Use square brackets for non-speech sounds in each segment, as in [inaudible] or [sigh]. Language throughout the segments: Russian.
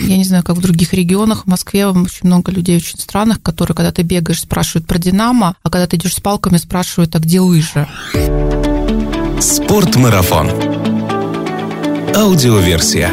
Я не знаю, как в других регионах. В Москве очень много людей очень странных, которые, когда ты бегаешь, спрашивают про «Динамо», а когда ты идешь с палками, спрашивают, а где лыжи? Спортмарафон. Аудиоверсия.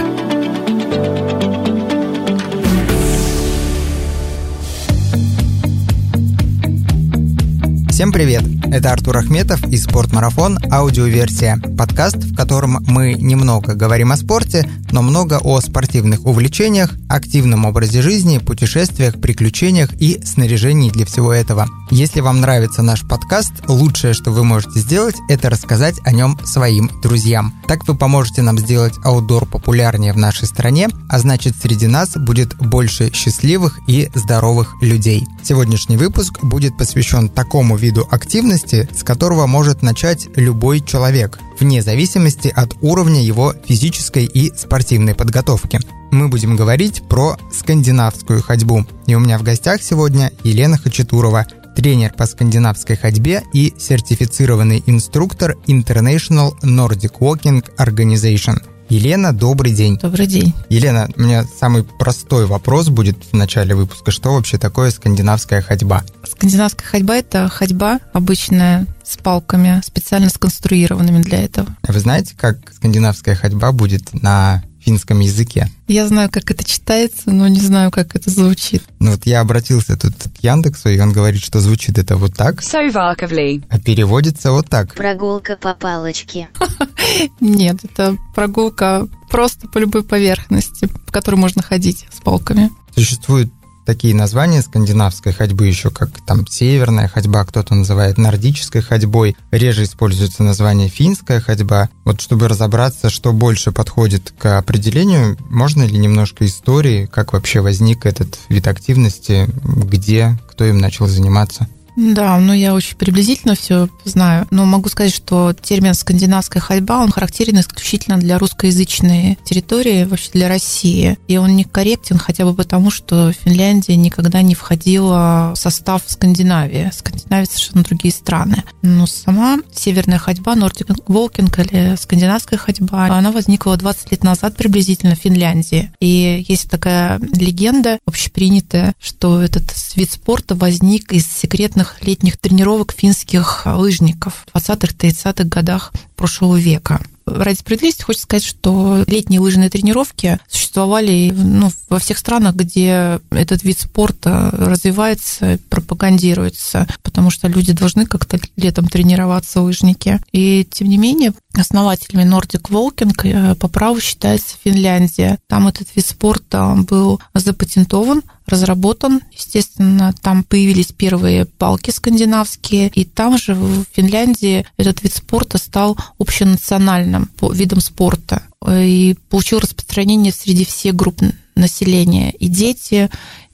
Всем привет! Это Артур Ахметов и «Спортмарафон. Аудиоверсия». Подкаст, в котором мы немного говорим о спорте, но много о спортивных увлечениях, активном образе жизни, путешествиях, приключениях и снаряжении для всего этого. Если вам нравится наш подкаст, лучшее, что вы можете сделать, это рассказать о нем своим друзьям. Так вы поможете нам сделать аутдор популярнее в нашей стране, а значит среди нас будет больше счастливых и здоровых людей. Сегодняшний выпуск будет посвящен такому виду виду активности, с которого может начать любой человек, вне зависимости от уровня его физической и спортивной подготовки. Мы будем говорить про скандинавскую ходьбу. И у меня в гостях сегодня Елена Хачатурова, тренер по скандинавской ходьбе и сертифицированный инструктор International Nordic Walking Organization – Елена, добрый день. Добрый день. Елена, у меня самый простой вопрос будет в начале выпуска. Что вообще такое скандинавская ходьба? Скандинавская ходьба – это ходьба обычная с палками, специально сконструированными для этого. Вы знаете, как скандинавская ходьба будет на финском языке. Я знаю, как это читается, но не знаю, как это звучит. Ну вот я обратился тут к Яндексу, и он говорит, что звучит это вот так. Соваковли. А переводится вот так. Прогулка по палочке. [laughs] Нет, это прогулка просто по любой поверхности, по которой можно ходить с палками. Существует такие названия скандинавской ходьбы еще, как там северная ходьба, кто-то называет нордической ходьбой. Реже используется название финская ходьба. Вот чтобы разобраться, что больше подходит к определению, можно ли немножко истории, как вообще возник этот вид активности, где, кто им начал заниматься? Да, ну я очень приблизительно все знаю, но могу сказать, что термин скандинавская ходьба, он характерен исключительно для русскоязычной территории, вообще для России. И он некорректен хотя бы потому, что Финляндия никогда не входила в состав Скандинавии. Скандинавия совершенно другие страны. Но сама северная ходьба, Nordic Walking или скандинавская ходьба, она возникла 20 лет назад приблизительно в Финляндии. И есть такая легенда общепринятая, что этот вид спорта возник из секретных активных летних тренировок финских лыжников в 20-30-х годах прошлого века. Ради справедливости хочется сказать, что летние лыжные тренировки существовали ну, во всех странах, где этот вид спорта развивается, пропагандируется, потому что люди должны как-то летом тренироваться, лыжники. И тем не менее, основателями Nordic Walking э, по праву считается Финляндия. Там этот вид спорта был запатентован, разработан. Естественно, там появились первые палки скандинавские, и там же в Финляндии этот вид спорта стал общенациональным видом спорта и получил распространение среди всех групп населения. И дети,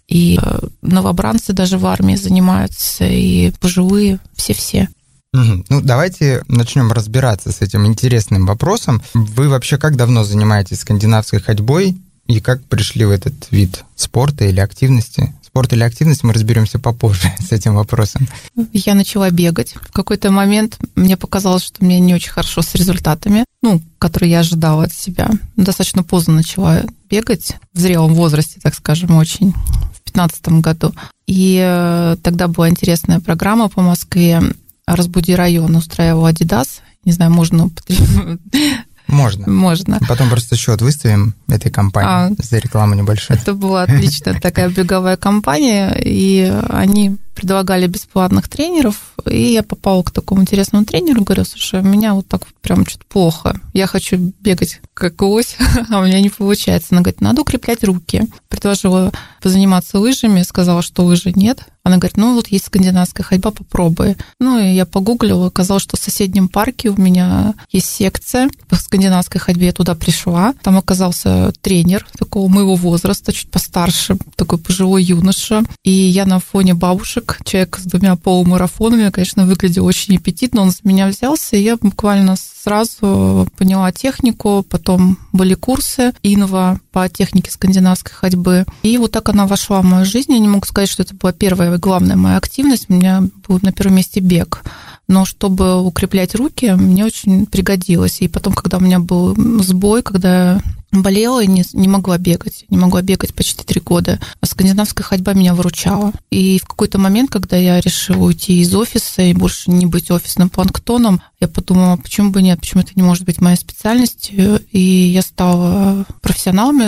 и э, новобранцы даже в армии занимаются, и пожилые, все-все. Ну, давайте начнем разбираться с этим интересным вопросом. Вы вообще как давно занимаетесь скандинавской ходьбой и как пришли в этот вид спорта или активности? спорт или активность, мы разберемся попозже [laughs] с этим вопросом. Я начала бегать. В какой-то момент мне показалось, что мне не очень хорошо с результатами, ну, которые я ожидала от себя. Достаточно поздно начала бегать, в зрелом возрасте, так скажем, очень, в 2015 году. И э, тогда была интересная программа по Москве «Разбуди район» устраивал Адидас. Не знаю, можно [laughs] можно. Можно. Потом просто счет выставим этой компании а, за рекламу небольшую. Это была отличная [laughs] такая беговая компания, и они предлагали бесплатных тренеров, и я попала к такому интересному тренеру, говорю, слушай, у меня вот так вот прям что-то плохо, я хочу бегать как ось, [laughs] а у меня не получается. Она говорит, надо укреплять руки. Предложила позаниматься лыжами, сказала, что лыжи нет, она говорит, ну вот есть скандинавская ходьба, попробуй. Ну и я погуглила, оказалось, что в соседнем парке у меня есть секция по скандинавской ходьбе. Я туда пришла. Там оказался тренер такого моего возраста, чуть постарше, такой пожилой юноша. И я на фоне бабушек, человек с двумя полумарафонами, конечно, выглядел очень аппетитно. Он с меня взялся, и я буквально сразу поняла технику. Потом были курсы Инва по технике скандинавской ходьбы. И вот так она вошла в мою жизнь. Я не могу сказать, что это была первая первая главная моя активность, у меня был на первом месте бег. Но чтобы укреплять руки, мне очень пригодилось. И потом, когда у меня был сбой, когда болела и не, не могла бегать. Не могла бегать почти три года. А скандинавская ходьба меня выручала. И в какой-то момент, когда я решила уйти из офиса и больше не быть офисным планктоном, я подумала, почему бы нет, почему это не может быть моей специальностью. И я стала профессионалом,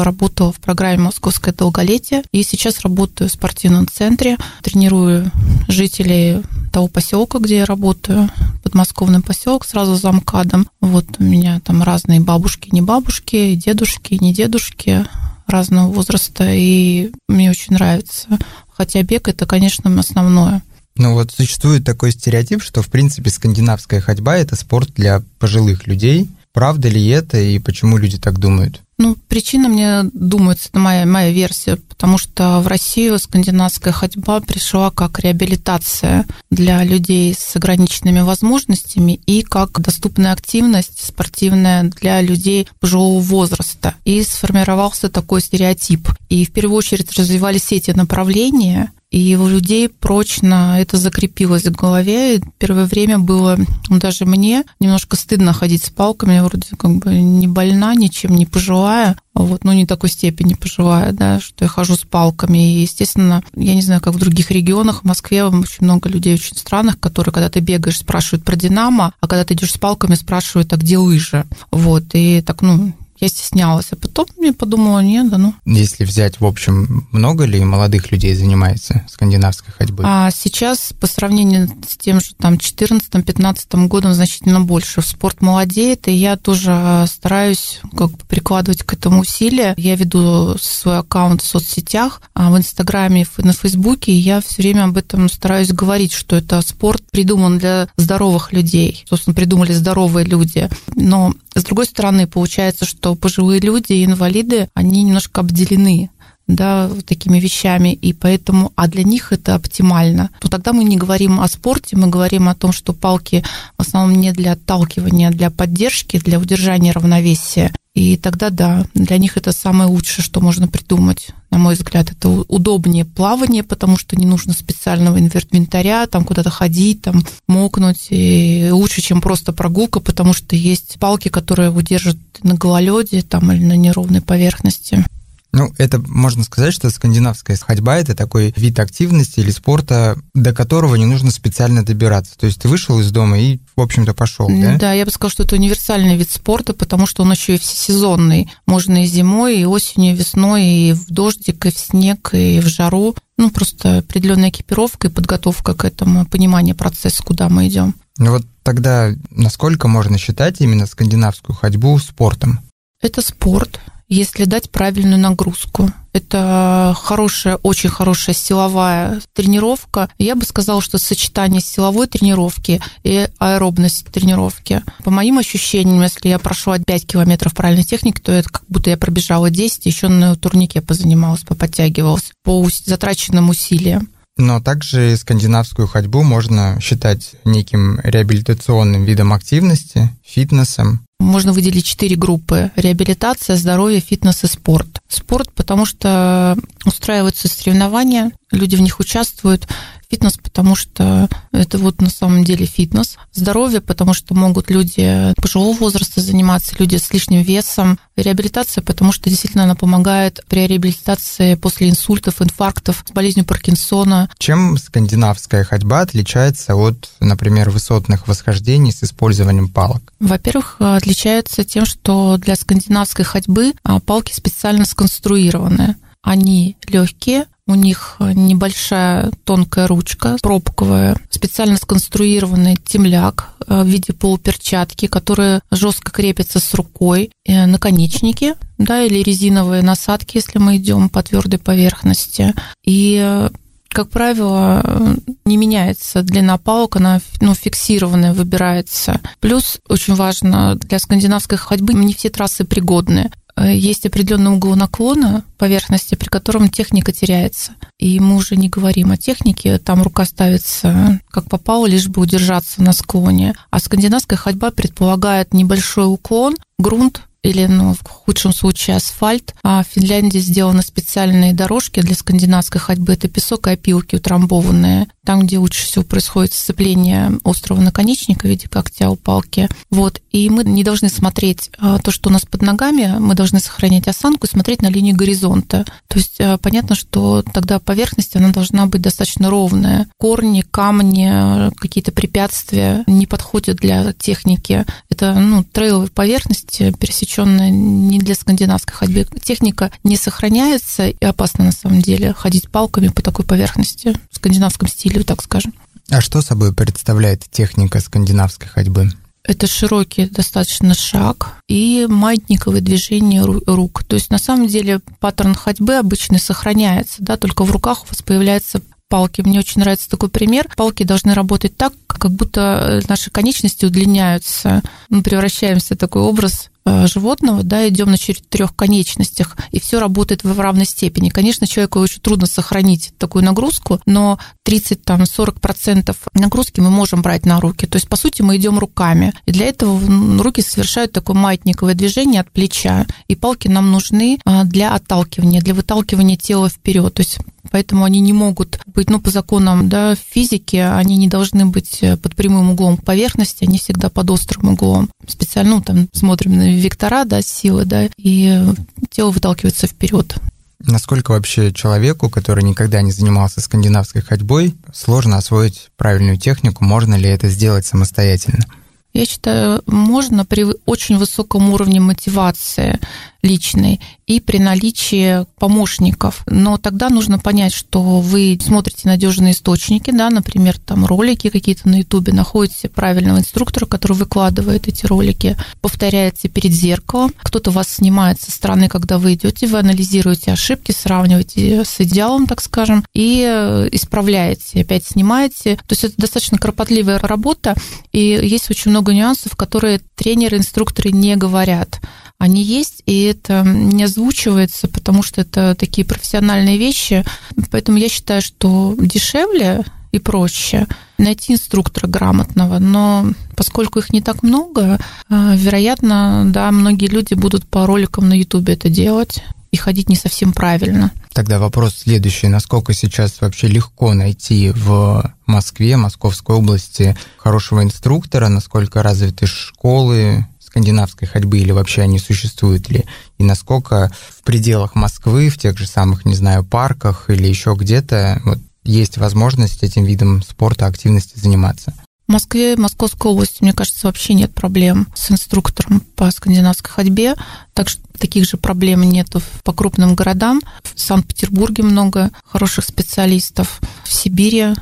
работала в программе «Московское долголетие». И сейчас работаю в спортивном центре, тренирую жителей того поселка, где я работаю, подмосковный поселок, сразу за МКАДом. Вот у меня там разные бабушки, не бабушки, дедушки, не дедушки разного возраста, и мне очень нравится. Хотя бег это, конечно, основное. Ну вот существует такой стереотип, что в принципе скандинавская ходьба это спорт для пожилых людей. Правда ли это и почему люди так думают? Ну, причина, мне думается, это моя, моя версия, потому что в Россию скандинавская ходьба пришла как реабилитация для людей с ограниченными возможностями и как доступная активность спортивная для людей пожилого возраста. И сформировался такой стереотип. И в первую очередь развивались эти направления, и у людей прочно это закрепилось в голове. И первое время было ну, даже мне немножко стыдно ходить с палками. Я вроде как бы не больна, ничем не пожилая. Вот, ну, не такой степени пожилая, да, что я хожу с палками. И, естественно, я не знаю, как в других регионах, в Москве очень много людей очень странных, которые, когда ты бегаешь, спрашивают про Динамо, а когда ты идешь с палками, спрашивают, а где лыжи? Вот, и так, ну, я стеснялась. А потом мне подумала, нет, да ну. Если взять, в общем, много ли молодых людей занимается скандинавской ходьбой? А сейчас по сравнению с тем же там 14-15 годом значительно больше. Спорт молодеет, и я тоже стараюсь как бы прикладывать к этому усилия. Я веду свой аккаунт в соцсетях, а в Инстаграме на Фейсбуке, и я все время об этом стараюсь говорить, что это спорт придуман для здоровых людей. Собственно, придумали здоровые люди. Но с другой стороны, получается, что пожилые люди и инвалиды, они немножко обделены да, такими вещами, и поэтому, а для них это оптимально. То тогда мы не говорим о спорте, мы говорим о том, что палки в основном не для отталкивания, а для поддержки, для удержания равновесия. И тогда да, для них это самое лучшее, что можно придумать. На мой взгляд, это удобнее плавание, потому что не нужно специального инвентаря, там куда-то ходить, там мокнуть. И лучше, чем просто прогулка, потому что есть палки, которые удержат на гололеде там, или на неровной поверхности. Ну, это можно сказать, что скандинавская ходьба – это такой вид активности или спорта, до которого не нужно специально добираться. То есть ты вышел из дома и, в общем-то, пошел, да? Да, я бы сказала, что это универсальный вид спорта, потому что он еще и всесезонный. Можно и зимой, и осенью, и весной, и в дождик, и в снег, и в жару. Ну, просто определенная экипировка и подготовка к этому, понимание процесса, куда мы идем. Ну вот тогда насколько можно считать именно скандинавскую ходьбу спортом? Это спорт, если дать правильную нагрузку. Это хорошая, очень хорошая силовая тренировка. Я бы сказала, что сочетание силовой тренировки и аэробности тренировки. По моим ощущениям, если я прошла 5 километров правильной техники, то это как будто я пробежала 10, еще на турнике позанималась, поподтягивалась по затраченным усилиям. Но также скандинавскую ходьбу можно считать неким реабилитационным видом активности, фитнесом. Можно выделить четыре группы. Реабилитация, здоровье, фитнес и спорт. Спорт, потому что устраиваются соревнования, люди в них участвуют. Фитнес, потому что это вот на самом деле фитнес. Здоровье, потому что могут люди пожилого возраста заниматься, люди с лишним весом. Реабилитация, потому что действительно она помогает при реабилитации после инсультов, инфарктов, с болезнью Паркинсона. Чем скандинавская ходьба отличается от, например, высотных восхождений с использованием палок? Во-первых, отличается тем, что для скандинавской ходьбы а, палки специально сконструированы. Они легкие, у них небольшая тонкая ручка, пробковая, специально сконструированный темляк э, в виде полуперчатки, которые жестко крепятся с рукой, э, наконечники, да, или резиновые насадки, если мы идем по твердой поверхности. И э, как правило, не меняется длина палок, она ну, фиксированная выбирается. Плюс очень важно для скандинавской ходьбы не все трассы пригодны. Э, есть определенный угол наклона поверхности, при котором техника теряется. И мы уже не говорим о технике, там рука ставится как попало, лишь бы удержаться на склоне. А скандинавская ходьба предполагает небольшой уклон, грунт, или, ну, в худшем случае, асфальт. А в Финляндии сделаны специальные дорожки для скандинавской ходьбы. Это песок и опилки утрамбованные. Там, где лучше всего происходит сцепление острого наконечника в виде когтя у палки. Вот. И мы не должны смотреть а, то, что у нас под ногами, мы должны сохранять осанку и смотреть на линию горизонта. То есть а, понятно, что тогда поверхность, она должна быть достаточно ровная. Корни, камни, какие-то препятствия не подходят для техники. Это ну, трейловые поверхности, пересеченные не для скандинавской ходьбы. Техника не сохраняется и опасно на самом деле ходить палками по такой поверхности в скандинавском стиле, так скажем. А что собой представляет техника скандинавской ходьбы? Это широкий достаточно шаг и маятниковые движения рук. То есть на самом деле паттерн ходьбы обычно сохраняется, да, только в руках у вас появляется палки. Мне очень нравится такой пример. Палки должны работать так, как будто наши конечности удлиняются. Мы превращаемся в такой образ животного, да, идем на четырех конечностях, и все работает в равной степени. Конечно, человеку очень трудно сохранить такую нагрузку, но 30-40% нагрузки мы можем брать на руки. То есть, по сути, мы идем руками. И для этого руки совершают такое маятниковое движение от плеча. И палки нам нужны э, для отталкивания, для выталкивания тела вперед. То есть поэтому они не могут быть, ну, по законам да, физики, они не должны быть э, под прямым углом к поверхности, они всегда под острым углом. Специально, ну, там смотрим на вектора, да, силы, да, и тело выталкивается вперед. Насколько вообще человеку, который никогда не занимался скандинавской ходьбой, сложно освоить правильную технику, можно ли это сделать самостоятельно? Я считаю, можно при очень высоком уровне мотивации личной и при наличии помощников. Но тогда нужно понять, что вы смотрите надежные источники, да, например, там ролики какие-то на Ютубе, находите правильного инструктора, который выкладывает эти ролики, повторяете перед зеркалом, кто-то вас снимает со стороны, когда вы идете, вы анализируете ошибки, сравниваете с идеалом, так скажем, и э, исправляете, опять снимаете. То есть это достаточно кропотливая работа, и есть очень много нюансов, которые тренеры, инструкторы не говорят они есть, и это не озвучивается, потому что это такие профессиональные вещи. Поэтому я считаю, что дешевле и проще найти инструктора грамотного, но поскольку их не так много, э, вероятно, да, многие люди будут по роликам на Ютубе это делать и ходить не совсем правильно. Тогда вопрос следующий. Насколько сейчас вообще легко найти в Москве, Московской области хорошего инструктора? Насколько развиты школы, скандинавской ходьбы или вообще они существуют ли, и насколько в пределах Москвы, в тех же самых, не знаю, парках или еще где-то вот, есть возможность этим видом спорта, активности заниматься. В Москве, Московской области, мне кажется, вообще нет проблем с инструктором по скандинавской ходьбе. Так что таких же проблем нету по крупным городам. В Санкт-Петербурге много хороших специалистов. В Сибири,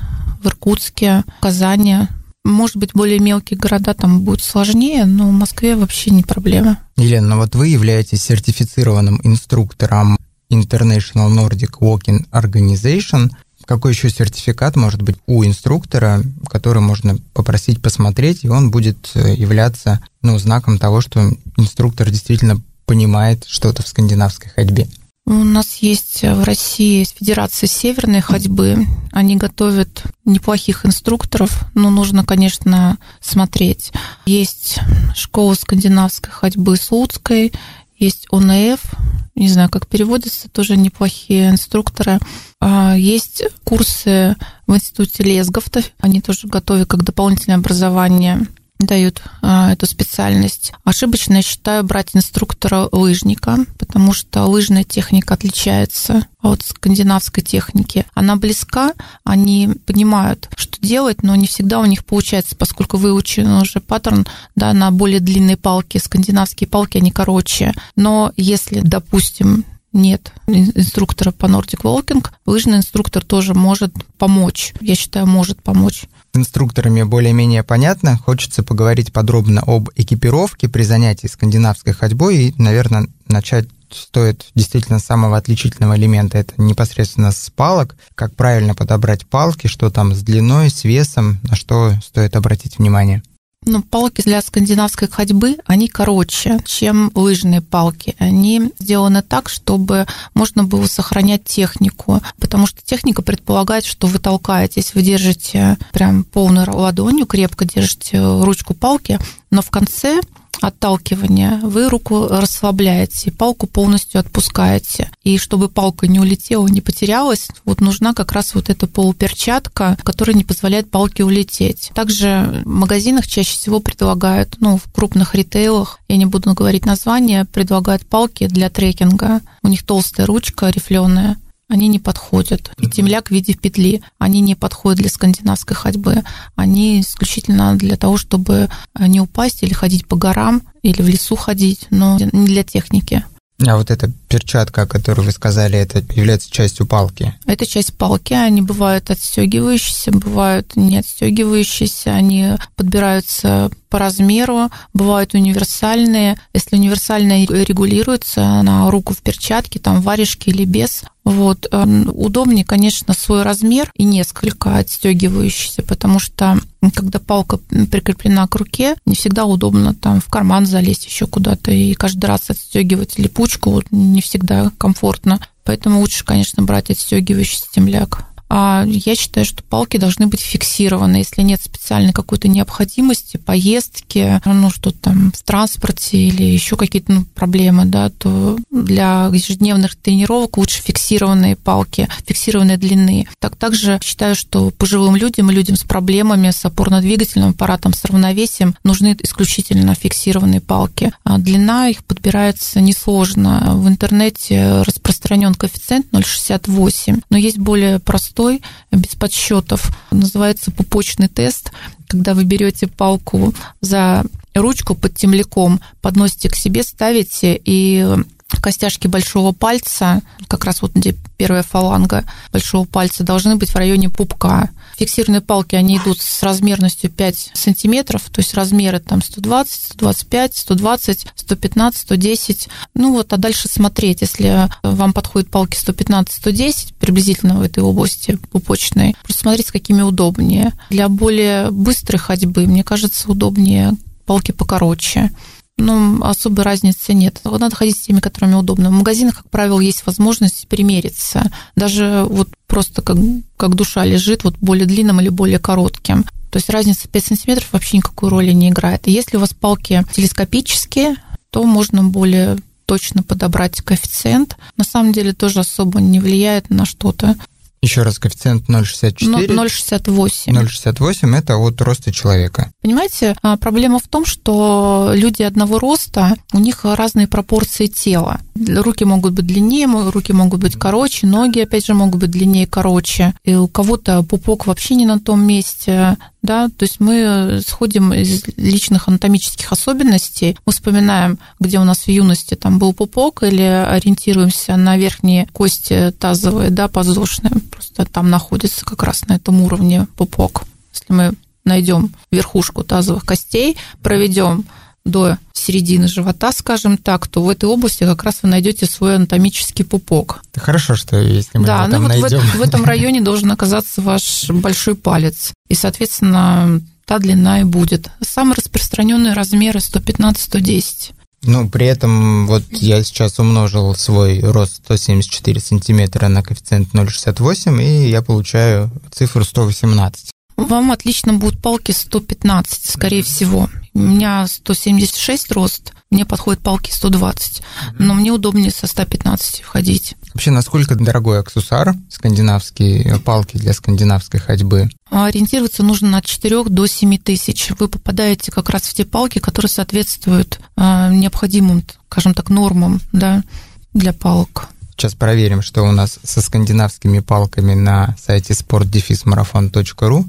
в Иркутске, в Казани может быть, более мелкие города там будет сложнее, но в Москве вообще не проблема. Елена, вот вы являетесь сертифицированным инструктором International Nordic Walking Organization. Какой еще сертификат может быть у инструктора, который можно попросить посмотреть, и он будет э, являться ну, знаком того, что инструктор действительно понимает что-то в скандинавской ходьбе? У нас есть в России Федерация северной ходьбы. Они готовят неплохих инструкторов, но нужно, конечно, смотреть. Есть школа скандинавской ходьбы Слуцкой, есть ОНФ, не знаю, как переводится, тоже неплохие инструкторы. А, есть курсы в институте Лесговта, они тоже готовят как дополнительное образование дают а, эту специальность. Ошибочно я считаю брать инструктора лыжника, потому что лыжная техника отличается от скандинавской техники. Она близка, они понимают, что делать, но не всегда у них получается, поскольку выучен уже паттерн да, на более длинные палки. Скандинавские палки, они короче. Но если, допустим, нет инструктора по Nordic Walking, лыжный инструктор тоже может помочь. Я считаю, может помочь инструкторами более-менее понятно. Хочется поговорить подробно об экипировке при занятии скандинавской ходьбой и, наверное, начать стоит действительно самого отличительного элемента. Это непосредственно с палок. Как правильно подобрать палки, что там с длиной, с весом, на что стоит обратить внимание. Ну, палки для скандинавской ходьбы, они короче, чем лыжные палки. Они сделаны так, чтобы можно было сохранять технику, потому что техника предполагает, что вы толкаетесь, вы держите прям полной ладонью, крепко держите ручку палки, но в конце отталкивания, вы руку расслабляете, палку полностью отпускаете. И чтобы палка не улетела, не потерялась, вот нужна как раз вот эта полуперчатка, которая не позволяет палке улететь. Также в магазинах чаще всего предлагают, ну, в крупных ритейлах, я не буду говорить название, предлагают палки для трекинга. У них толстая ручка рифленая, они не подходят. Темляк в виде петли, они не подходят для скандинавской ходьбы. Они исключительно для того, чтобы не упасть или ходить по горам, или в лесу ходить, но не для техники. А вот эта перчатка, о которой вы сказали, это является частью палки? Это часть палки. Они бывают отстегивающиеся, бывают не отстегивающиеся. Они подбираются по размеру, бывают универсальные. Если универсальная регулируется на руку в перчатке, там варежки или без, вот. Эм, удобнее, конечно, свой размер и несколько отстегивающихся, потому что когда палка прикреплена к руке, не всегда удобно там в карман залезть еще куда-то и каждый раз отстегивать липучку не всегда комфортно. Поэтому лучше, конечно, брать отстегивающий стемляк. А я считаю, что палки должны быть фиксированы. Если нет специальной какой-то необходимости, поездки, ну что там в транспорте или еще какие-то ну, проблемы, да, то для ежедневных тренировок лучше фиксированные палки, фиксированные длины. Так также считаю, что пожилым людям и людям с проблемами с опорно-двигательным аппаратом, с равновесием нужны исключительно фиксированные палки. А длина их подбирается несложно. В интернете распространен коэффициент 0,68, но есть более простой простой, без подсчетов. Называется пупочный тест, когда вы берете палку за ручку под темляком, подносите к себе, ставите и костяшки большого пальца, как раз вот где первая фаланга большого пальца, должны быть в районе пупка. Фиксированные палки, они идут с размерностью 5 сантиметров, то есть размеры там 120, 125, 120, 115, 110. Ну вот, а дальше смотреть, если вам подходят палки 115, 110, приблизительно в этой области пупочной, просто смотреть, с какими удобнее. Для более быстрой ходьбы, мне кажется, удобнее палки покороче ну, особой разницы нет. Вот надо ходить с теми, которыми удобно. В магазинах, как правило, есть возможность примериться. Даже вот просто как, как душа лежит, вот более длинным или более коротким. То есть разница 5 сантиметров вообще никакой роли не играет. И если у вас палки телескопические, то можно более точно подобрать коэффициент. На самом деле тоже особо не влияет на что-то. Еще раз, коэффициент 0,64. 0,68. 0,68 – это от роста человека. Понимаете, а, проблема в том, что люди одного роста, у них разные пропорции тела. Руки могут быть длиннее, руки могут быть короче, ноги, опять же, могут быть длиннее и короче. И у кого-то пупок вообще не на том месте, да, то есть мы сходим из личных анатомических особенностей, мы вспоминаем, где у нас в юности там был пупок, или ориентируемся на верхние кости тазовые, да, подвздошные, просто там находится как раз на этом уровне пупок. Если мы найдем верхушку тазовых костей, проведем до середины живота, скажем так, то в этой области как раз вы найдете свой анатомический пупок. Это хорошо, что если мы да, его там ну найдем. Вот в, в этом [laughs] районе должен оказаться ваш большой палец. И, соответственно, та длина и будет. Самые распространенные размеры 115-110. Ну, при этом вот я сейчас умножил свой рост 174 сантиметра на коэффициент 0,68, и я получаю цифру 118. Вам отлично будут палки 115, скорее всего. У меня 176 рост, мне подходят палки 120, но мне удобнее со 115 входить. Вообще, насколько дорогой аксессуар, скандинавские палки для скандинавской ходьбы? Ориентироваться нужно от 4 до 7 тысяч. Вы попадаете как раз в те палки, которые соответствуют а, необходимым, скажем так, нормам да, для палок. Сейчас проверим, что у нас со скандинавскими палками на сайте sportdefismarathon.ru.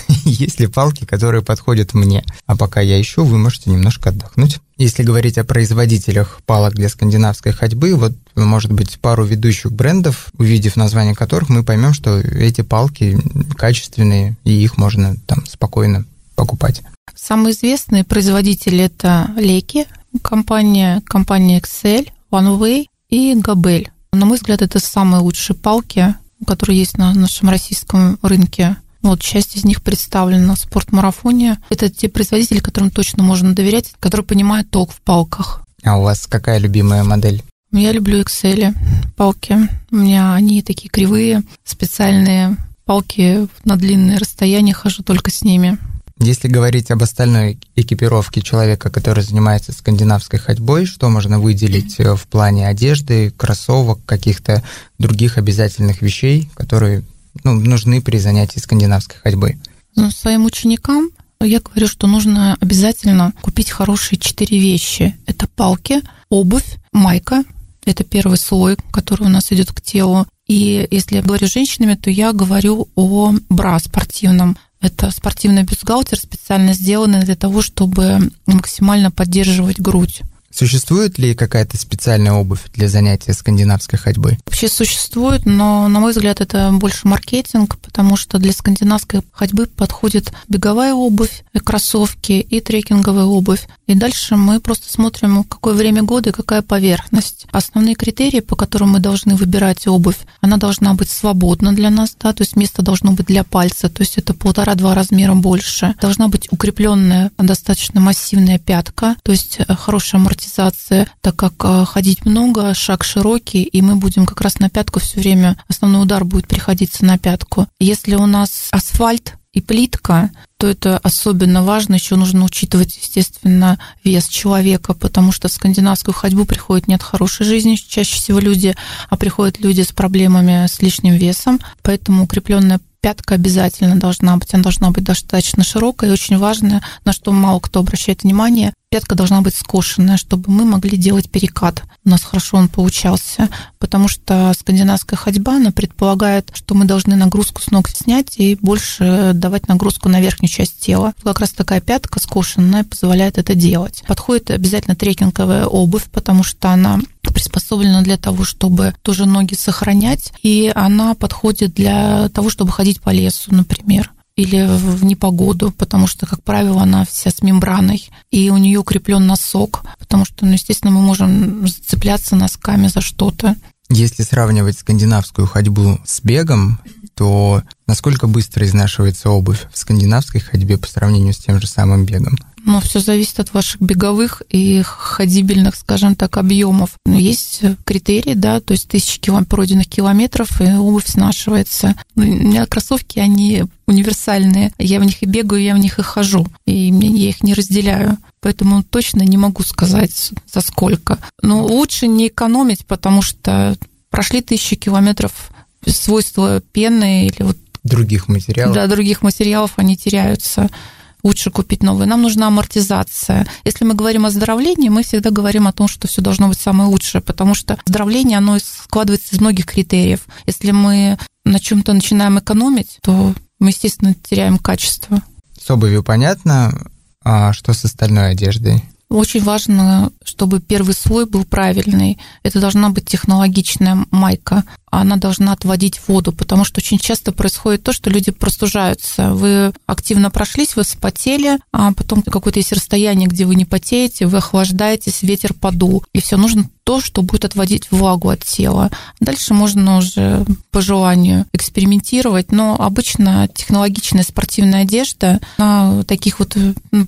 [laughs] есть ли палки, которые подходят мне. А пока я ищу, вы можете немножко отдохнуть. Если говорить о производителях палок для скандинавской ходьбы, вот может быть пару ведущих брендов, увидев название которых, мы поймем, что эти палки качественные, и их можно там спокойно покупать. Самые известные производители это Леки, компания, компания Excel, OneWay и Gabel. На мой взгляд, это самые лучшие палки, которые есть на нашем российском рынке. Вот часть из них представлена в спортмарафоне. Это те производители, которым точно можно доверять, которые понимают толк в палках. А у вас какая любимая модель? Я люблю Excel палки. У меня они такие кривые, специальные палки на длинные расстояния, хожу только с ними. Если говорить об остальной экипировке человека, который занимается скандинавской ходьбой, что можно выделить э, в плане одежды, кроссовок, каких-то других обязательных вещей, которые ну, нужны при занятии скандинавской ходьбой? Ну, своим ученикам я говорю, что нужно обязательно купить хорошие четыре вещи. Это палки, обувь, майка. Это первый слой, который у нас идет к телу. И если я говорю с женщинами, то я говорю о бра спортивном. Это спортивный бюстгальтер, специально сделанный для того, чтобы максимально поддерживать грудь. Существует ли какая-то специальная обувь для занятия скандинавской ходьбой? Вообще существует, но, на мой взгляд, это больше маркетинг, потому что для скандинавской ходьбы подходит беговая обувь, и кроссовки и трекинговая обувь. И дальше мы просто смотрим, какое время года и какая поверхность. Основные критерии, по которым мы должны выбирать обувь, она должна быть свободна для нас, да, то есть место должно быть для пальца, то есть это полтора-два размера больше. Должна быть укрепленная, достаточно массивная пятка, то есть э, хорошая амортизация, так как э, ходить много, шаг широкий, и мы будем как раз на пятку все время, основной удар будет приходиться на пятку. Если у нас асфальт, и плитка, то это особенно важно. Еще нужно учитывать, естественно, вес человека, потому что в скандинавскую ходьбу приходят не от хорошей жизни чаще всего люди, а приходят люди с проблемами с лишним весом. Поэтому укрепленная пятка обязательно должна быть. Она должна быть достаточно широкая и очень важная, на что мало кто обращает внимание. Пятка должна быть скошенная, чтобы мы могли делать перекат. У нас хорошо он получался, потому что скандинавская ходьба, она предполагает, что мы должны нагрузку с ног снять и больше давать нагрузку на верхнюю часть тела. Как раз такая пятка скошенная позволяет это делать. Подходит обязательно трекинговая обувь, потому что она приспособлена для того, чтобы тоже ноги сохранять, и она подходит для того, чтобы ходить по лесу, например или в непогоду, потому что, как правило, она вся с мембраной, и у нее укреплен носок, потому что, ну, естественно, мы можем зацепляться носками за что-то. Если сравнивать скандинавскую ходьбу с бегом, то насколько быстро изнашивается обувь в скандинавской ходьбе по сравнению с тем же самым бегом? Ну, все зависит от ваших беговых и ходибельных, скажем так, объемов. Но есть критерии, да, то есть тысячи килом, пройденных километров, и обувь снашивается. Ну, у меня кроссовки, они универсальные. Я в них и бегаю, я в них и хожу. И я их не разделяю. Поэтому точно не могу сказать, за сколько. Но лучше не экономить, потому что прошли тысячи километров свойства пены или вот других материалов. Да, других материалов они теряются лучше купить новые. Нам нужна амортизация. Если мы говорим о оздоровлении, мы всегда говорим о том, что все должно быть самое лучшее, потому что оздоровление, оно складывается из многих критериев. Если мы на чем-то начинаем экономить, то мы, естественно, теряем качество. С обувью понятно, а что с остальной одеждой? Очень важно, чтобы первый слой был правильный. Это должна быть технологичная майка. Она должна отводить воду, потому что очень часто происходит то, что люди простужаются. Вы активно прошлись, вы вспотели, а потом какое-то есть расстояние, где вы не потеете, вы охлаждаетесь, ветер подул. И все нужно то, что будет отводить влагу от тела. Дальше можно уже по желанию экспериментировать, но обычно технологичная спортивная одежда на таких вот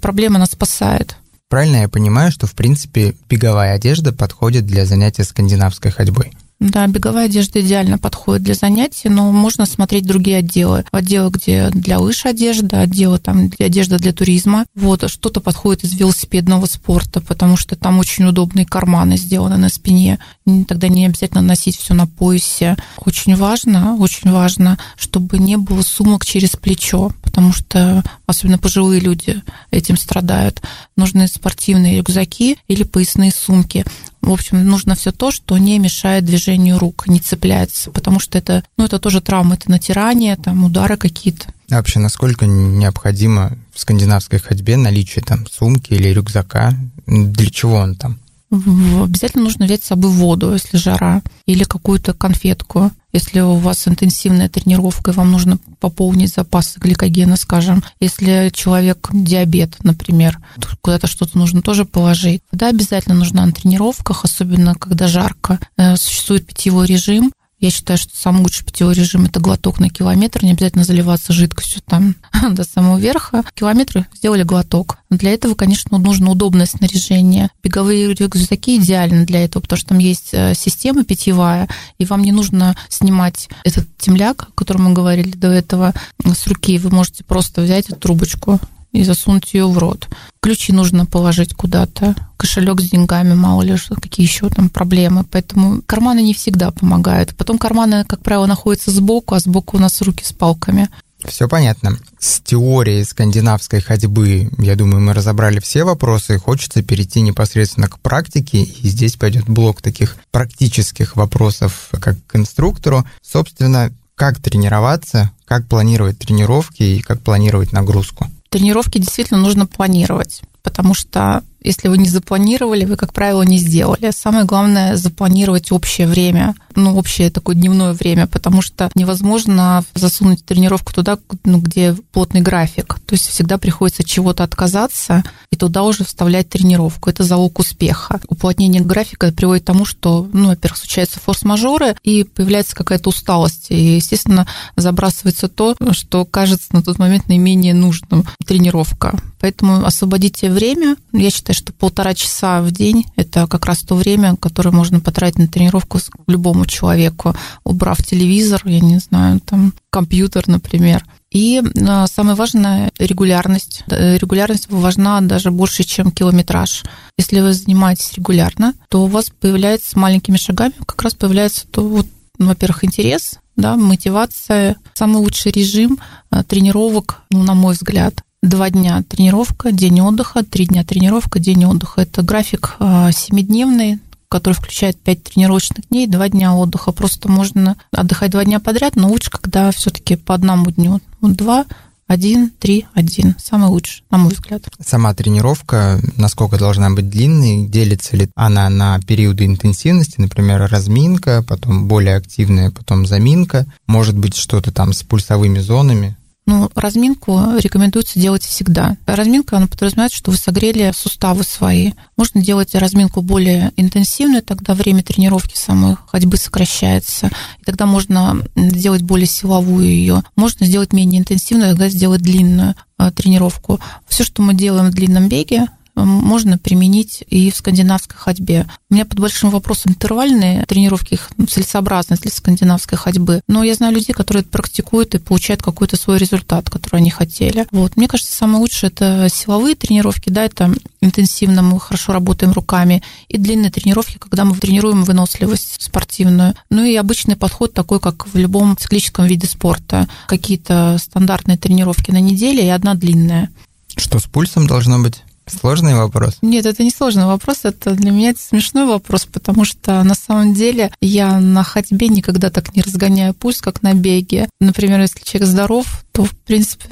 проблем она спасает. Правильно я понимаю, что, в принципе, беговая одежда подходит для занятия скандинавской ходьбой? Да, беговая одежда идеально подходит для занятий, но можно смотреть другие отделы. Отделы, где для лыж одежда, отделы там для одежда для туризма. Вот, что-то подходит из велосипедного спорта, потому что там очень удобные карманы сделаны на спине. Тогда не обязательно носить все на поясе. Очень важно, очень важно, чтобы не было сумок через плечо, потому что особенно пожилые люди этим страдают. Нужны спортивные рюкзаки или поясные сумки. В общем, нужно все то, что не мешает движению рук, не цепляется, потому что это, ну, это тоже травмы, это натирание, там, удары какие-то. А вообще, насколько необходимо в скандинавской ходьбе наличие там сумки или рюкзака? Для чего он там? Обязательно нужно взять с собой воду, если жара, или какую-то конфетку. Если у вас интенсивная тренировка, и вам нужно пополнить запасы гликогена, скажем. Если человек диабет, например, куда-то что-то нужно тоже положить. Вода обязательно нужна на тренировках, особенно когда жарко. Э, существует питьевой режим, я считаю, что самый лучший питьевой режим – это глоток на километр, не обязательно заливаться жидкостью там [laughs] до самого верха. Километры сделали глоток. Для этого, конечно, нужно удобное снаряжение. Беговые рюкзаки идеальны для этого, потому что там есть э, система питьевая, и вам не нужно снимать этот темляк, о котором мы говорили до этого, с руки. Вы можете просто взять эту трубочку и засунуть ее в рот. Ключи нужно положить куда-то, кошелек с деньгами, мало ли что, какие еще там проблемы. Поэтому карманы не всегда помогают. Потом карманы, как правило, находятся сбоку, а сбоку у нас руки с палками. Все понятно. С теорией скандинавской ходьбы, я думаю, мы разобрали все вопросы. Хочется перейти непосредственно к практике. И здесь пойдет блок таких практических вопросов, как к инструктору. Собственно, как тренироваться, как планировать тренировки и как планировать нагрузку. Тренировки действительно нужно планировать, потому что если вы не запланировали, вы, как правило, не сделали. Самое главное – запланировать общее время, ну, общее такое дневное время, потому что невозможно засунуть тренировку туда, ну, где плотный график. То есть всегда приходится чего-то отказаться и туда уже вставлять тренировку. Это залог успеха. Уплотнение графика приводит к тому, что, ну, во-первых, случаются форс-мажоры и появляется какая-то усталость. И, естественно, забрасывается то, что кажется на тот момент наименее нужным – тренировка. Поэтому освободите время. Я считаю, что полтора часа в день – это как раз то время, которое можно потратить на тренировку любому человеку, убрав телевизор, я не знаю, там, компьютер, например. И а, самое важное – регулярность. Регулярность важна даже больше, чем километраж. Если вы занимаетесь регулярно, то у вас появляется с маленькими шагами, как раз появляется то, вот, во-первых, интерес, да, мотивация. Самый лучший режим а, тренировок, ну, на мой взгляд, два дня тренировка, день отдыха, три дня тренировка, день отдыха. Это график а, семидневный, который включает пять тренировочных дней, два дня отдыха. Просто можно отдыхать два дня подряд, но лучше, когда все-таки по одному дню. Вот два, один, три, один. Самый лучший, на мой взгляд. Сама тренировка, насколько должна быть длинной, делится ли она на периоды интенсивности, например, разминка, потом более активная, потом заминка, может быть что-то там с пульсовыми зонами? Ну, разминку рекомендуется делать всегда. Разминка, она подразумевает, что вы согрели суставы свои. Можно делать разминку более интенсивную, тогда время тренировки самой ходьбы сокращается. И тогда можно сделать более силовую ее. Можно сделать менее интенсивную, тогда сделать длинную э, тренировку. Все, что мы делаем в длинном беге, можно применить и в скандинавской ходьбе. У меня под большим вопросом интервальные тренировки, их целесообразность для скандинавской ходьбы. Но я знаю людей, которые это практикуют и получают какой-то свой результат, который они хотели. Вот. Мне кажется, самое лучшее это силовые тренировки, да, это интенсивно мы хорошо работаем руками, и длинные тренировки, когда мы тренируем выносливость спортивную. Ну и обычный подход такой, как в любом циклическом виде спорта. Какие-то стандартные тренировки на неделе и одна длинная. Что с пульсом должно быть? Сложный вопрос? Нет, это не сложный вопрос, это для меня это смешной вопрос, потому что на самом деле я на ходьбе никогда так не разгоняю пульс, как на беге. Например, если человек здоров, то, в принципе,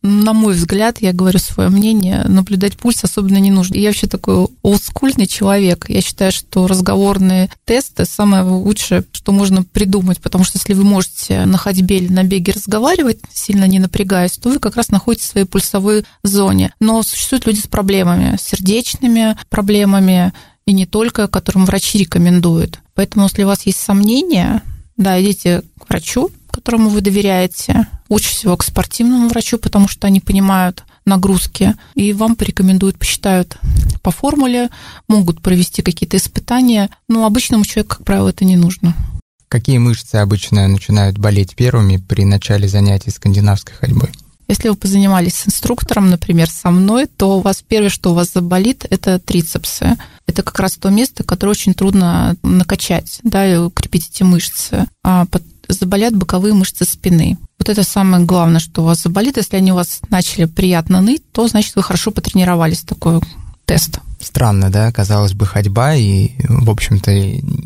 на мой взгляд, я говорю свое мнение, наблюдать пульс особенно не нужно. Я вообще такой олдскульный человек. Я считаю, что разговорные тесты самое лучшее, что можно придумать, потому что если вы можете на ходьбе или на беге разговаривать, сильно не напрягаясь, то вы как раз находитесь в своей пульсовой зоне. Но существуют люди с проблемами, сердечными проблемами, и не только, которым врачи рекомендуют. Поэтому, если у вас есть сомнения, да, идите к врачу, которому вы доверяете, лучше всего к спортивному врачу, потому что они понимают нагрузки, и вам порекомендуют, посчитают по формуле, могут провести какие-то испытания, но обычному человеку, как правило, это не нужно. Какие мышцы обычно начинают болеть первыми при начале занятий скандинавской ходьбой? Если вы позанимались с инструктором, например, со мной, то у вас первое, что у вас заболит, это трицепсы. Это как раз то место, которое очень трудно накачать, да, и укрепить эти мышцы. А заболят боковые мышцы спины. Вот это самое главное, что у вас заболит. Если они у вас начали приятно ныть, то значит вы хорошо потренировались. Такой тест. Странно, да? Казалось бы, ходьба, и, в общем-то,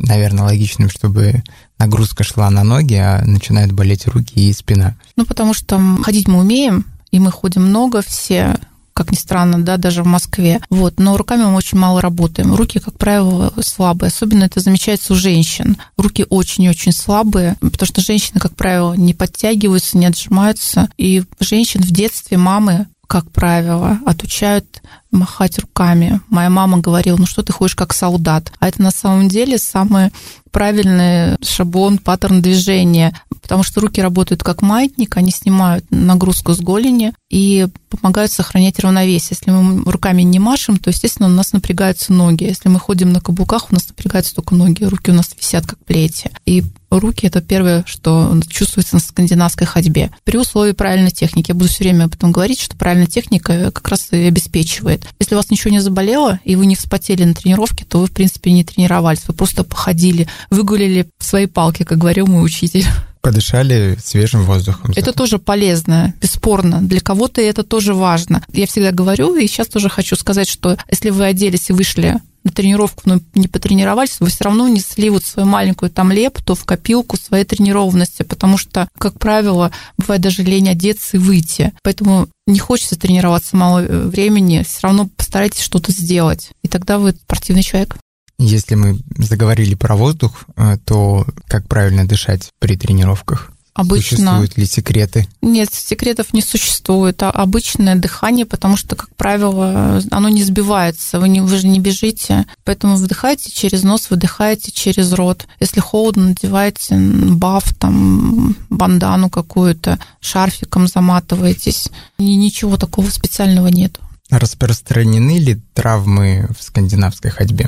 наверное, логичным, чтобы нагрузка шла на ноги, а начинают болеть руки и спина. Ну, потому что ходить мы умеем, и мы ходим много все, как ни странно, да, даже в Москве. Вот. Но руками мы очень мало работаем. Руки, как правило, слабые. Особенно это замечается у женщин. Руки очень-очень слабые, потому что женщины, как правило, не подтягиваются, не отжимаются. И женщин в детстве мамы как правило, отучают махать руками. Моя мама говорила, ну что ты ходишь как солдат. А это на самом деле самый правильный шаблон, паттерн движения, потому что руки работают как маятник, они снимают нагрузку с голени и помогают сохранять равновесие. Если мы руками не машем, то, естественно, у нас напрягаются ноги. Если мы ходим на каблуках, у нас напрягаются только ноги, руки у нас висят как плети. И руки – это первое, что чувствуется на скандинавской ходьбе. При условии правильной техники. Я буду все время об этом говорить, что правильная техника как раз и обеспечивает. Если у вас ничего не заболело, и вы не вспотели на тренировке, то вы, в принципе, не тренировались. Вы просто походили, выгулили свои палки, как говорил мой учитель подышали свежим воздухом. Это тоже полезно, бесспорно. Для кого-то это тоже важно. Я всегда говорю, и сейчас тоже хочу сказать, что если вы оделись и вышли на тренировку, но не потренировались, вы все равно несли вот свою маленькую там лепту в копилку своей тренированности, потому что, как правило, бывает даже лень одеться и выйти. Поэтому не хочется тренироваться мало э, времени, все равно постарайтесь что-то сделать, и тогда вы спортивный человек. Если мы заговорили про воздух, э, то как правильно дышать при тренировках? Обычно... Существуют ли секреты? Нет, секретов не существует. А обычное дыхание, потому что, как правило, оно не сбивается. Вы, не, вы же не бежите. Поэтому вдыхайте через нос, выдыхаете через рот. Если холодно, надевайте баф, там, бандану какую-то, шарфиком заматываетесь. И ничего такого специального нет. Распространены ли травмы в скандинавской ходьбе?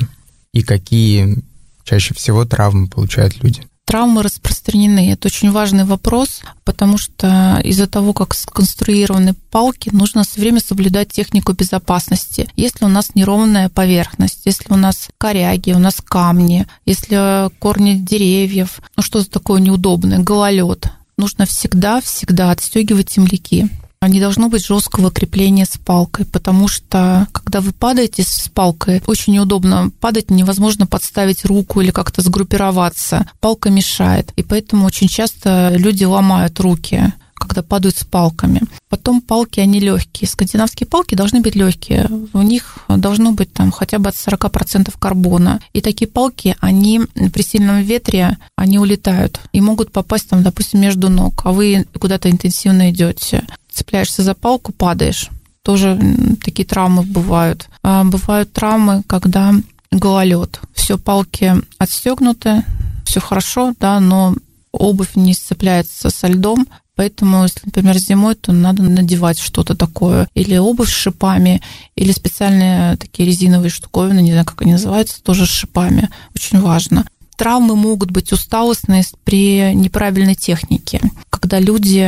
и какие чаще всего травмы получают люди? Травмы распространены. Это очень важный вопрос, потому что из-за того, как сконструированы палки, нужно все время соблюдать технику безопасности. Если у нас неровная поверхность, если у нас коряги, у нас камни, если корни деревьев, ну что-то такое неудобное, гололед, нужно всегда-всегда отстегивать темляки не должно быть жесткого крепления с палкой, потому что когда вы падаете с палкой, очень неудобно падать, невозможно подставить руку или как-то сгруппироваться. Палка мешает, и поэтому очень часто люди ломают руки когда падают с палками. Потом палки, они легкие. Скандинавские палки должны быть легкие. У них должно быть там хотя бы от 40% карбона. И такие палки, они при сильном ветре, они улетают и могут попасть там, допустим, между ног, а вы куда-то интенсивно идете цепляешься за палку, падаешь. Тоже такие травмы бывают. А бывают травмы, когда гололед. Все палки отстегнуты, все хорошо, да, но обувь не сцепляется со льдом, Поэтому, если, например, зимой, то надо надевать что-то такое. Или обувь с шипами, или специальные такие резиновые штуковины, не знаю, как они называются, тоже с шипами. Очень важно. Травмы могут быть усталостные при неправильной технике. Когда люди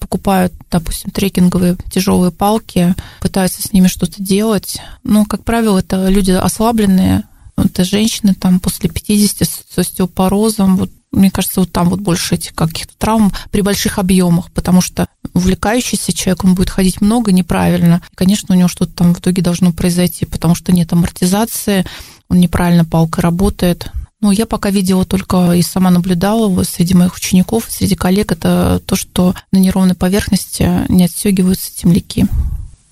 покупают, допустим, трекинговые тяжелые палки, пытаются с ними что-то делать. Но, как правило, это люди ослабленные, это женщины там после 50 с остеопорозом, вот мне кажется, вот там вот больше этих каких-то травм при больших объемах, потому что увлекающийся человек, он будет ходить много неправильно. И, конечно, у него что-то там в итоге должно произойти, потому что нет амортизации, он неправильно палкой работает. Ну, я пока видела только и сама наблюдала среди моих учеников, среди коллег, это то, что на неровной поверхности не отстегиваются темляки.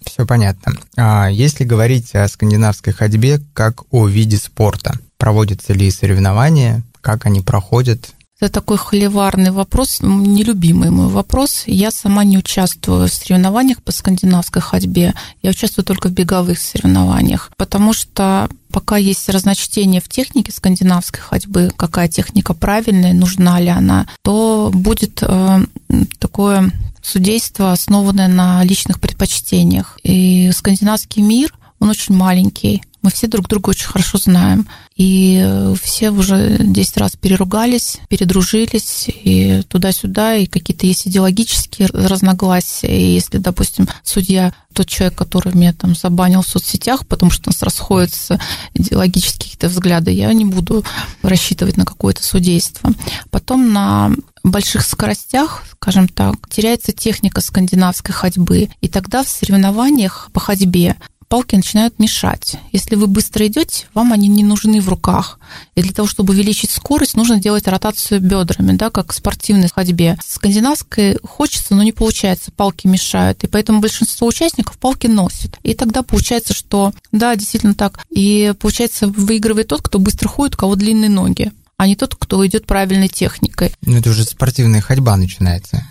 Все понятно. А если говорить о скандинавской ходьбе как о виде спорта, проводятся ли соревнования, как они проходят, это такой холиварный вопрос, нелюбимый мой вопрос. Я сама не участвую в соревнованиях по скандинавской ходьбе. Я участвую только в беговых соревнованиях, потому что пока есть разночтение в технике скандинавской ходьбы, какая техника правильная, нужна ли она, то будет э, такое судейство, основанное на личных предпочтениях. И скандинавский мир, он очень маленький. Мы все друг друга очень хорошо знаем. И э, все уже 10 раз переругались, передружились, и туда-сюда, и какие-то есть идеологические разногласия. И если, допустим, судья, тот человек, который меня там забанил в соцсетях, потому что у нас расходятся идеологические какие-то взгляды, я не буду рассчитывать на какое-то судейство. Потом на больших скоростях, скажем так, теряется техника скандинавской ходьбы. И тогда в соревнованиях по ходьбе палки начинают мешать. Если вы быстро идете, вам они не нужны в руках. И для того, чтобы увеличить скорость, нужно делать ротацию бедрами, да, как в спортивной ходьбе. Скандинавской хочется, но не получается, палки мешают. И поэтому большинство участников палки носят. И тогда получается, что да, действительно так. И получается, выигрывает тот, кто быстро ходит, у кого длинные ноги а не тот, кто идет правильной техникой. Ну, это уже спортивная ходьба начинается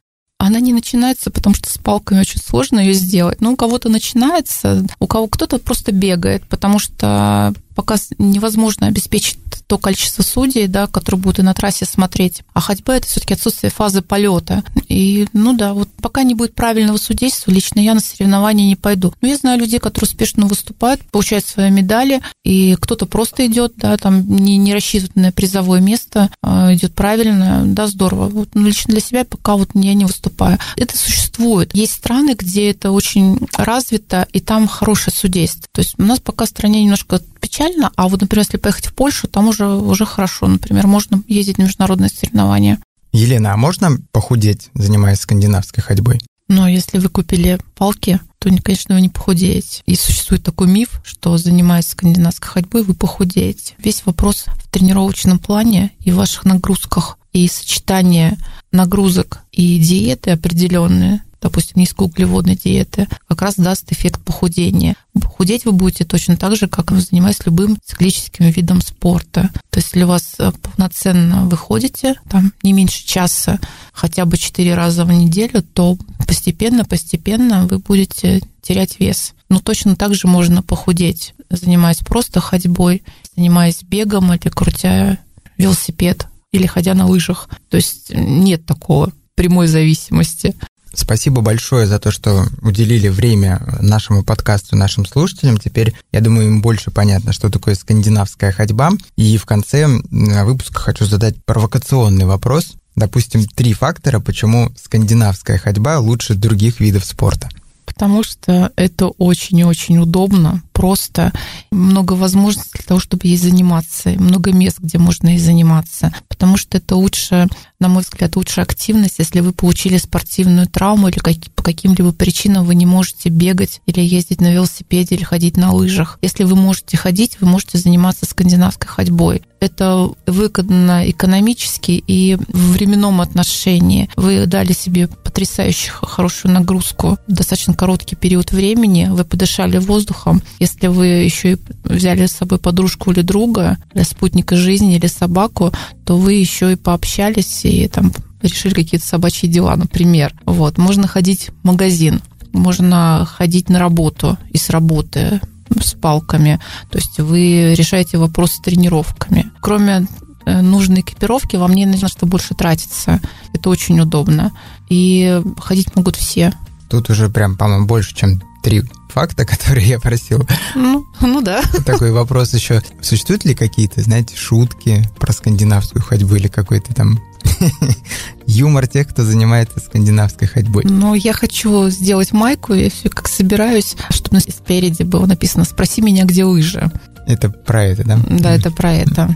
она не начинается, потому что с палками очень сложно ее сделать. Но у кого-то начинается, у кого кто-то просто бегает, потому что пока невозможно обеспечить то количество судей, да, которые будут и на трассе смотреть. А ходьба – это все таки отсутствие фазы полета. И, ну да, вот пока не будет правильного судейства, лично я на соревнования не пойду. Но я знаю людей, которые успешно выступают, получают свои медали, и кто-то просто идет, да, там не, не рассчитывает на призовое место, а идет правильно, да, здорово. Вот, ну, лично для себя пока вот я не выступаю. Это существует. Есть страны, где это очень развито, и там хорошее судейство. То есть у нас пока в стране немножко печально, а вот, например, если поехать в Польшу, там уже, уже хорошо. Например, можно ездить на международные соревнования. Елена, а можно похудеть, занимаясь скандинавской ходьбой? Но если вы купили палки, то, конечно, вы не похудеете. И существует такой миф, что занимаясь скандинавской ходьбой, вы похудеете. Весь вопрос в тренировочном плане и в ваших нагрузках. И сочетание нагрузок и диеты определенные допустим, низкоуглеводной диеты, как раз даст эффект похудения. Худеть вы будете точно так же, как занимаясь любым циклическим видом спорта. То есть, если у вас э, полноценно вы ходите, там не меньше часа, хотя бы 4 раза в неделю, то постепенно-постепенно вы будете терять вес. Но точно так же можно похудеть, занимаясь просто ходьбой, занимаясь бегом или крутя велосипед или ходя на лыжах. То есть нет такого прямой зависимости. Спасибо большое за то, что уделили время нашему подкасту, нашим слушателям. Теперь, я думаю, им больше понятно, что такое скандинавская ходьба. И в конце выпуска хочу задать провокационный вопрос. Допустим, три фактора, почему скандинавская ходьба лучше других видов спорта. Потому что это очень-очень удобно, просто много возможностей для того, чтобы ей заниматься, много мест, где можно ей заниматься. Потому что это лучше, на мой взгляд, лучшая активность, если вы получили спортивную травму или по каким-либо причинам вы не можете бегать или ездить на велосипеде или ходить на лыжах. Если вы можете ходить, вы можете заниматься скандинавской ходьбой. Это выгодно экономически и в временном отношении. Вы дали себе потрясающую хорошую нагрузку в достаточно короткий период времени, вы подышали воздухом. Если вы еще и взяли с собой подружку или друга, или спутника жизни, или собаку, то вы еще и пообщались и там решили какие-то собачьи дела, например. Вот. Можно ходить в магазин, можно ходить на работу и с работы с палками. То есть вы решаете вопрос с тренировками. Кроме э, нужной экипировки, вам не нужно что больше тратиться. Это очень удобно. И ходить могут все. Тут уже прям, по-моему, больше, чем три факта, [laughs] которые я просил. Ну, ну да. Такой вопрос еще. Существуют ли какие-то, знаете, шутки про скандинавскую ходьбу или какой-то там [laughs] юмор тех, кто занимается скандинавской ходьбой? Ну, я хочу сделать майку, я все как собираюсь, чтобы спереди было написано «Спроси меня, где лыжи». Это про это, да? Да, это про это.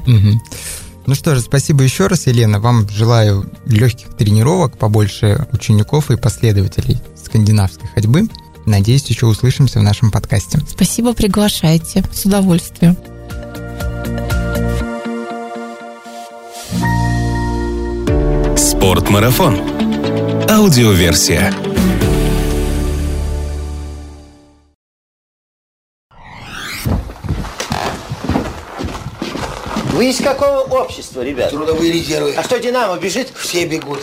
Ну что же, спасибо еще раз, Елена. Вам желаю легких тренировок, побольше учеников и последователей скандинавской ходьбы. Надеюсь, еще услышимся в нашем подкасте. Спасибо, приглашайте. С удовольствием. Спортмарафон. Аудиоверсия. Вы из какого общества, ребят? Трудовые резервы. А что, Динамо бежит? Все бегут.